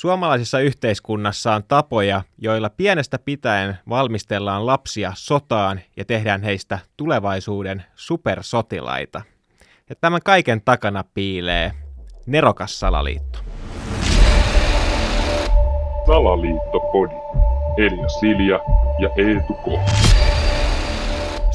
Suomalaisessa yhteiskunnassa on tapoja, joilla pienestä pitäen valmistellaan lapsia sotaan ja tehdään heistä tulevaisuuden supersotilaita. Ja tämän kaiken takana piilee nerokas salaliitto. Salaliittopodi. Elia Silja ja Eetu K.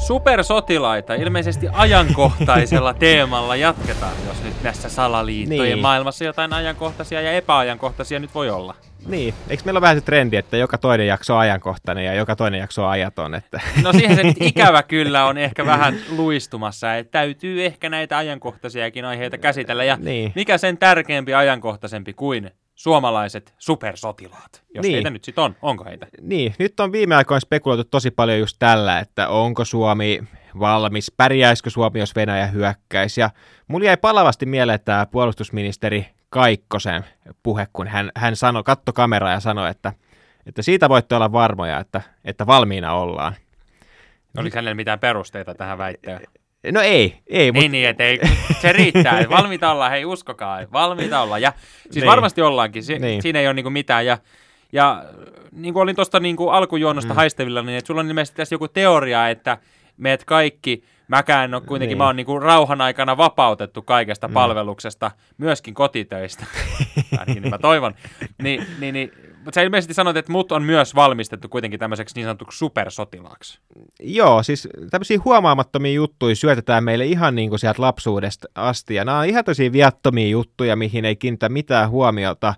Supersotilaita ilmeisesti ajankohtaisella teemalla jatketaan, jos nyt tässä salaliittojen niin. maailmassa jotain ajankohtaisia ja epäajankohtaisia nyt voi olla. Niin, eikö meillä ole vähän se trendi, että joka toinen jakso on ajankohtainen ja joka toinen jakso on ajaton? Että... No siihen se nyt ikävä kyllä on ehkä vähän luistumassa, että täytyy ehkä näitä ajankohtaisiakin aiheita käsitellä. Ja niin. mikä sen tärkeämpi ajankohtaisempi kuin suomalaiset supersotilaat, jos niin. heitä nyt sitten on. Onko heitä? Niin, nyt on viime aikoina spekuloitu tosi paljon just tällä, että onko Suomi valmis, pärjäisikö Suomi, jos Venäjä hyökkäisi. Ja mulla jäi palavasti mieleen tämä puolustusministeri Kaikkosen puhe, kun hän, hän sanoi, katto kameraa ja sanoi, että, että siitä voitte olla varmoja, että, että valmiina ollaan. Oliko hänellä mitään perusteita tähän väitteen? No ei, ei. Mutta... Niin, niin, että ei, se riittää. Valmiita ollaan, hei uskokaa, valmiita ollaan. Ja siis niin. varmasti ollaankin, si- niin. siinä ei ole niinku mitään. Ja, ja niin kuin olin tuosta niinku alkujuonnosta mm. haistevilla, niin että sulla on ilmeisesti tässä joku teoria, että meidät kaikki, mäkään ole kuitenkin, niin. mä oon niinku rauhan aikana vapautettu kaikesta mm. palveluksesta, myöskin kotitöistä, ainakin niin mä toivon, niin, niin, niin mutta sä ilmeisesti sanoit, että mut on myös valmistettu kuitenkin tämmöiseksi niin sanotuksi supersotilaaksi. Joo, siis tämmöisiä huomaamattomia juttuja syötetään meille ihan niin kuin sieltä lapsuudesta asti. Ja nämä on ihan tosi viattomia juttuja, mihin ei kiinnitä mitään huomiota,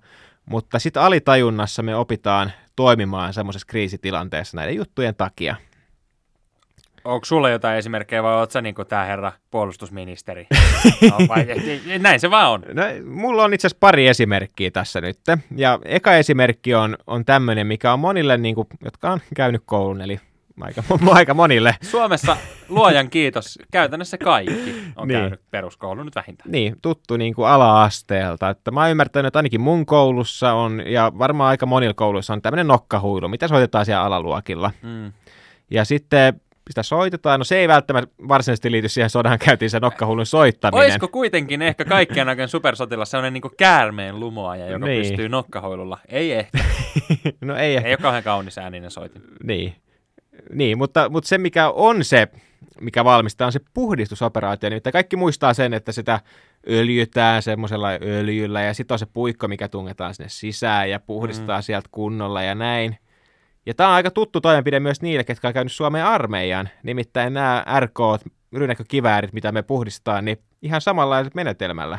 mutta sitten alitajunnassa me opitaan toimimaan semmoisessa kriisitilanteessa näiden juttujen takia. Onko sulla jotain esimerkkejä vai oletko sä niin tämä herra puolustusministeri? no, vai, näin se vaan on. No, mulla on itse asiassa pari esimerkkiä tässä nyt. Ja eka esimerkki on, on tämmöinen, mikä on monille, niin kuin, jotka on käynyt koulun, eli aika, aika monille. Suomessa luojan kiitos, käytännössä kaikki on niin. käynyt peruskoulun nyt vähintään. Niin, tuttu niin kuin ala-asteelta. Että mä oon ymmärtänyt, että ainakin mun koulussa on, ja varmaan aika monilla kouluissa on tämmöinen nokkahuilu, mitä soitetaan siellä alaluokilla. Mm. Ja sitten sitä soitetaan. No se ei välttämättä varsinaisesti liity siihen sodan käyntiin se nokkahullun soittaminen. Olisiko kuitenkin ehkä kaikkien näköinen supersotilas sellainen niin käärmeen lumoaja, joka niin. pystyy nokkahuilulla? Ei ehkä. no ei ehkä. Ei ole kauhean kaunis ääninen soitin. Niin. Niin, mutta, mutta se mikä on se, mikä valmistaa, on se puhdistusoperaatio. Nimittäin kaikki muistaa sen, että sitä öljytään semmoisella öljyllä ja sitten on se puikko, mikä tungetaan sinne sisään ja puhdistetaan mm. sieltä kunnolla ja näin. Ja tämä on aika tuttu toimenpide myös niille, ketkä on käynyt Suomen armeijan. Nimittäin nämä RK, rynnäkkökiväärit, mitä me puhdistetaan, niin ihan samanlaisella menetelmällä.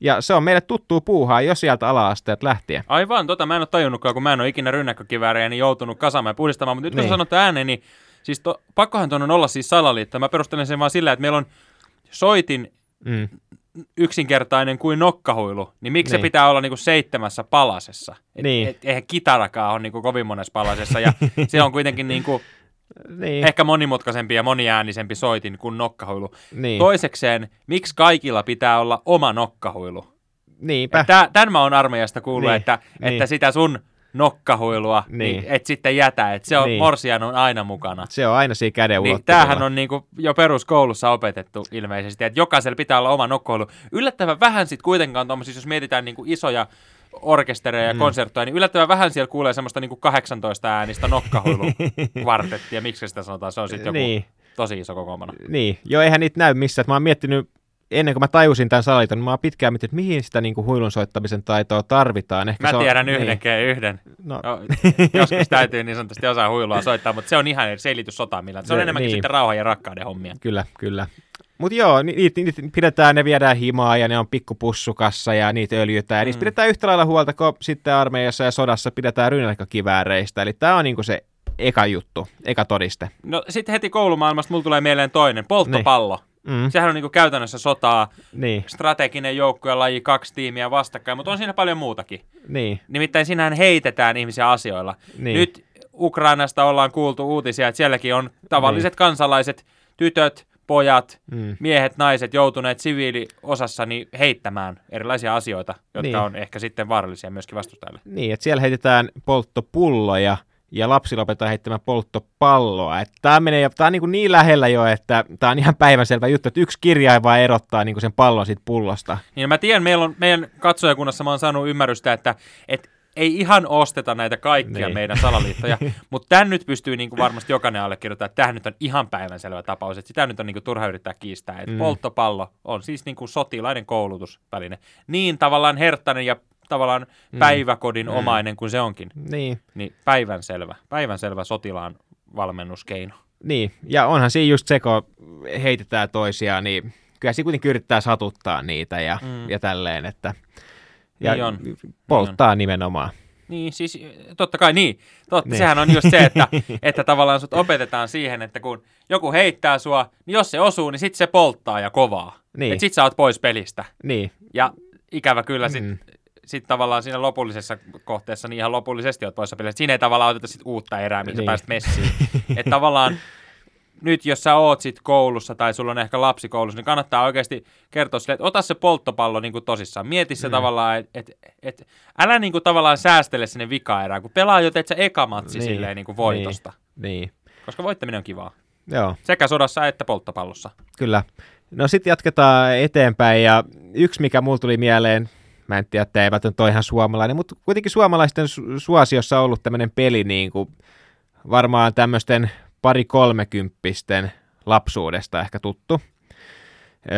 Ja se on meille tuttuu puuhaa jo sieltä ala-asteet lähtien. Aivan, tota mä en ole tajunnutkaan, kun mä en ole ikinä rynnäkkökiväärejä niin joutunut kasaamaan ja puhdistamaan. Mutta nyt niin. kun sanot ääneen, niin siis to, pakkohan tuon on olla siis salaliitto. Mä perustelen sen vaan sillä, että meillä on soitin mm yksinkertainen kuin nokkahuilu, niin miksi niin. se pitää olla niinku seitsemässä palasessa? Et, niin. et, eihän kitarakaan ole niinku kovin monessa palasessa, ja se on kuitenkin niinku niin. ehkä monimutkaisempi ja moniäänisempi soitin kuin nokkahuilu. Niin. Toisekseen, miksi kaikilla pitää olla oma nokkahuilu? Niinpä. Tämän mä oon armeijasta kuullut, niin. että, niin. että sitä sun nokkahuilua, niin. niin et sitten jätä. Et se on, niin. morsian on aina mukana. Se on aina siinä käden niin, Tämähän on niinku jo peruskoulussa opetettu ilmeisesti, että jokaisella pitää olla oma nokkahuilu. Yllättävän vähän sitten kuitenkaan tuommoisissa, jos mietitään niinku isoja orkestereja ja mm. konsertteja, niin yllättävän vähän siellä kuulee semmoista niinku 18 äänistä nokkahuilukvartettia. Miksi sitä sanotaan? Se on sitten joku niin. tosi iso kokoomana. Niin, joo, eihän niitä näy missään. Mä oon miettinyt ennen kuin mä tajusin tämän salaliiton, niin mä oon pitkään miettinyt, että mihin sitä niin kuin huilun soittamisen taitoa tarvitaan. Ehkä mä tiedän on, yhden, niin. yhden. No. no. joskus täytyy niin sanotusti osaa huilua soittaa, mutta se on ihan selitys sota millä. Se on enemmänkin niin. sitten rauhan ja rakkauden hommia. Kyllä, kyllä. Mutta joo, niitä, niitä pidetään, ne viedään himaa ja ne on pikkupussukassa ja niitä öljytään. Ja niistä mm. pidetään yhtä lailla huolta kuin sitten armeijassa ja sodassa pidetään rynnäkkökivääreistä. Eli tämä on niinku se eka juttu, eka todiste. No sitten heti koulumaailmasta mulla tulee mieleen toinen, polttopallo. Niin. Mm. Sehän on niin käytännössä sotaa, niin. strateginen joukko ja laji, kaksi tiimiä vastakkain, mutta on siinä paljon muutakin. Niin. Nimittäin sinähän heitetään ihmisiä asioilla. Niin. Nyt Ukrainasta ollaan kuultu uutisia, että sielläkin on tavalliset niin. kansalaiset, tytöt, pojat, mm. miehet, naiset joutuneet siviiliosassani heittämään erilaisia asioita, jotka niin. on ehkä sitten vaarallisia myöskin vastustajille. Niin, että siellä heitetään polttopulloja, ja lapsi lopettaa heittämään polttopalloa. Tämä menee, tämä on niin, niin lähellä jo, että tämä on ihan päivänselvä juttu, että yksi kirjain vaan erottaa niin sen pallon siitä pullosta. Niin mä tiedän, meillä on, meidän katsojakunnassa mä oon saanut ymmärrystä, että, että ei ihan osteta näitä kaikkia Niin. meidän salaliittoja, mutta tämän nyt pystyy niin kuin varmasti jokainen allekirjoittamaan, että tämähän nyt on ihan päivänselvä tapaus, että sitä nyt on niin kuin turha yrittää kiistää, että Mm. polttopallo on siis niin kuin sotilaiden koulutusväline. Niin tavallaan herttainen ja tavallaan Mm. päiväkodin omainen kuin se onkin, Niin, niin päivänselvä, päivänselvä sotilaan valmennuskeino. niin. Ja onhan siinä just se, kun heitetään toisiaan, niin kyllä siinä kuitenkin yrittää satuttaa niitä ja, Mm. mm. ja tälleen, että ja Niin on. polttaa nimenomaan. Niin, siis totta kai niin. Totta, Niin. Sehän on just se, että, että tavallaan sut opetetaan siihen, että kun joku heittää sua, niin jos se osuu, niin sit se polttaa ja kovaa. Niin. Et sit sä oot pois pelistä. Niin, Ja ikävä kyllä sit, Mm. Sit tavallaan siinä lopullisessa kohteessa niin ihan lopullisesti oot poissa pelistä. Siinä ei tavallaan oteta sit uutta erää, mihin niin. Niin. pääset messiin. että tavallaan nyt jos sä oot sit koulussa tai sulla on ehkä lapsi koulussa, niin kannattaa oikeasti kertoa sille, että ota se polttopallo niin kuin tosissaan. Mieti se mm. tavallaan, että et, et, älä niin kuin tavallaan säästele sinne vikaerään, kun pelaa jo teet sä eka matsi niin. Niin. silleen niin kuin voitosta. niin. Koska voittaminen on kivaa. Joo, Sekä sodassa että polttopallossa. kyllä. No sitten jatketaan eteenpäin ja yksi, mikä mulla tuli mieleen, mä en tiedä, että ei välttämättä ole ihan suomalainen, mutta kuitenkin suomalaisten su- suosiossa on ollut tämmöinen peli niin kuin varmaan tämmöisten pari kolmekymppisten lapsuudesta ehkä tuttu.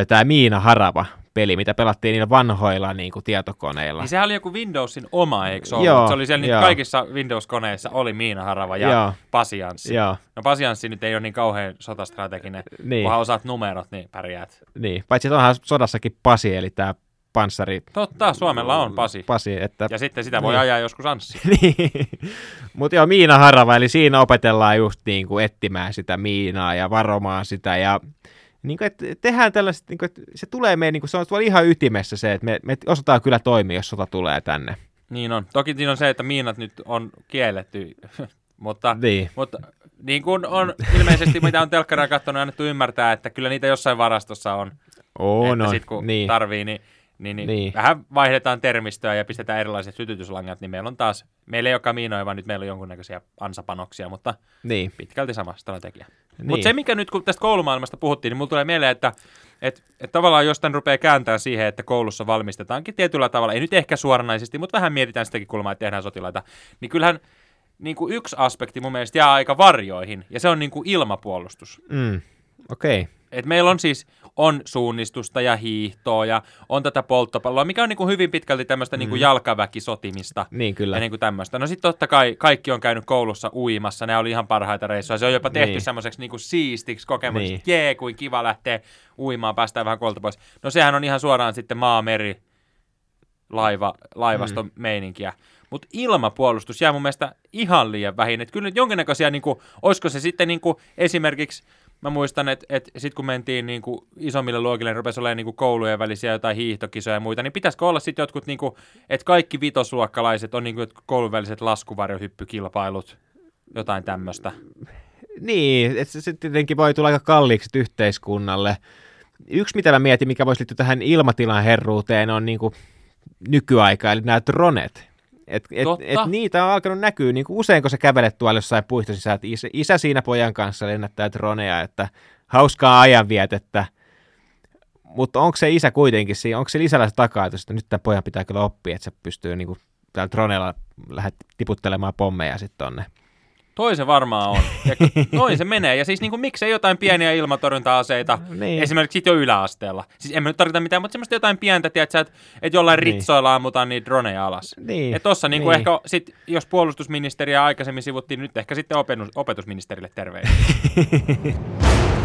Tämä Miina Harava peli, mitä pelattiin niillä vanhoilla niin kuin tietokoneilla. Niin sehän oli joku Windowsin oma, eikö ollut? Joo, se oli siellä joo. kaikissa Windows-koneissa oli Miina Harava ja Joo. Pasianssi. Joo, No Pasianssi nyt ei ole niin kauhean sotastrateginen. Niin. Kunhan osaat numerot, niin pärjäät. niin. Paitsi että onhan sodassakin Pasi, eli tämä panssari Totta, Suomella on Pasi. Pasi, että Ja sitten sitä voi Niin. ajaa joskus Anssi. niin. Mutta joo, Miina Harava, eli siinä opetellaan just niin kuin etsimään sitä miinaa ja varomaan sitä ja niin kuin, että tehdään tällaiset, niin kuin, että se tulee meidän, niin kuin, se on tuolla ihan ytimessä se, että me, me osataan kyllä toimia, jos sota tulee tänne. Niin on. Toki siinä on se, että miinat nyt on kielletty, mutta, Niin, mutta niin kuin on ilmeisesti, mitä on telkkaria katsonut, annettu ymmärtää, että kyllä niitä jossain varastossa on. on, että on. sit kun niin. tarvii, niin, niin, niin, Niin. vähän vaihdetaan termistöä ja pistetään erilaiset sytytyslangat, niin meillä on taas, meillä ei olekaan miinoja, vaan nyt meillä on jonkunnäköisiä ansapanoksia, mutta niin, pitkälti sama strategia. niin. Mutta se, mikä nyt kun tästä koulumaailmasta puhuttiin, niin mulla tulee mieleen, että et, et tavallaan jos tämän rupeaa kääntää siihen, että koulussa valmistetaankin tietyllä tavalla, ei nyt ehkä suoranaisesti, mutta vähän mietitään sitäkin kulmaa, että tehdään sotilaita, niin kyllähän niin kuin yksi aspekti mun mielestä jää aika varjoihin, ja se on niin kuin ilmapuolustus. Mm, okei, okay. Et meillä on siis on suunnistusta ja hiihtoa ja on tätä polttopalloa, mikä on niin kuin hyvin pitkälti tämmöistä niin kuin jalkaväkisotimista. niin kyllä. Ja niin kuin tämmöistä. No sitten totta kai kaikki on käynyt koulussa uimassa, ne oli ihan parhaita reissuja. Se on jopa tehty Niin. semmoiseksi niin kuin siistiksi kokemukseksi, Niin. jee, kuin kiva lähteä uimaan, päästään vähän koulta pois. No sehän on ihan suoraan sitten maa, meri, laiva, laivaston mm. meininkiä. Mutta ilmapuolustus jää mun mielestä ihan liian vähin. Että kyllä nyt jonkinnäköisiä, niin kuin, olisiko se sitten niin kuin esimerkiksi, mä muistan, että, että sitten kun mentiin niin kuin isommille luokille, niin rupesi olemaan niin kuin koulujen välisiä jotain hiihtokisoja ja muita, niin pitäisikö olla sitten jotkut, niin kuin, että kaikki vitosluokkalaiset on niin kuin koulun väliset laskuvarjohyppykilpailut, jotain tämmöistä. Niin, että se, se tietenkin voi tulla aika kalliiksi yhteiskunnalle. Yksi, mitä mä mietin, mikä voisi liittyä tähän ilmatilan herruuteen, on niin kuin nykyaika, eli nämä dronet. Et, et, Totta. et niitä on alkanut näkyä, niin kuin usein kun sä kävelet tuolla jossain puistossa, oot isä, isä siinä pojan kanssa lennättää droneja, että hauskaa ajanvietettä. Mutta onko se isä kuitenkin siinä, onko se isällä se taka-ajatus, että nyt tämän pojan pitää kyllä oppia, että se pystyy niin kuin täällä dronella lähdet tiputtelemaan pommeja sitten tonne. Toi se varmaan on. Ja noin se menee. Ja siis niin kuin, miksei jotain pieniä ilmatorjunta-aseita, Niin. esimerkiksi sit jo yläasteella. Siis emme nyt tarvita mitään, mutta semmoista jotain pientä, tiedätkö, että, että jollain Niin. ritsoilla ammutaan niitä droneja alas. Niin. Ja tossa niin kuin niin. ehkä, sit, jos puolustusministeriä aikaisemmin sivuttiin, nyt ehkä sitten opetus, opetusministerille terveisiä.